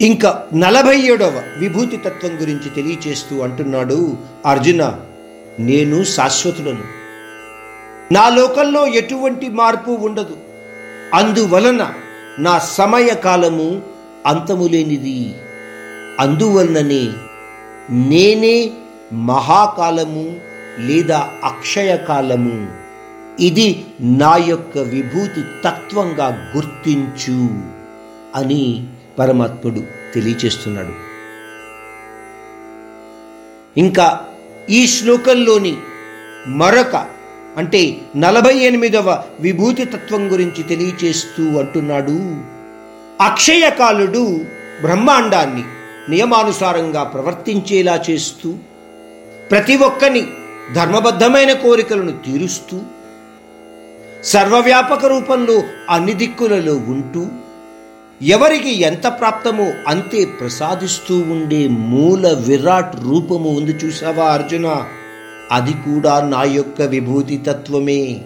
ఇంకా నలభై ఏడవ విభూతి తత్వం గురించి తెలియచేస్తూ అంటున్నాడు అర్జున నేను శాశ్వతుడను. నా లోకంలో ఎటువంటి మార్పు ఉండదు. అందువలన నా సమయకాలము అంతము లేనిది అందువలననే నేనే మహాకాలము లేదా అక్షయకాలము. ఇది నా యొక్క విభూతి తత్వంగా గుర్తించు అని పరమాత్ముడు తెలియచేస్తున్నాడు. ఇంకా ఈ శ్లోకంలోని మరొక అంటే నలభై ఎనిమిదవ విభూతి తత్వం గురించి తెలియచేస్తూ అంటున్నాడు. అక్షయకాలుడు బ్రహ్మాండాన్ని నియమానుసారంగా ప్రవర్తించేలా చేస్తూ ప్రతి ఒక్కని ధర్మబద్ధమైన కోరికలను తీరుస్తూ సర్వవ్యాపక రూపంలో అన్ని దిక్కులలో ఉంటూ ఎవరికి ఎంత ప్రాప్తమో అంతే ప్రసాదిస్తూ ఉండే మూల విరాట్ రూపము ఉంది చూసావా అర్జున? అది కూడా నా యొక్క విభూతి తత్వమే.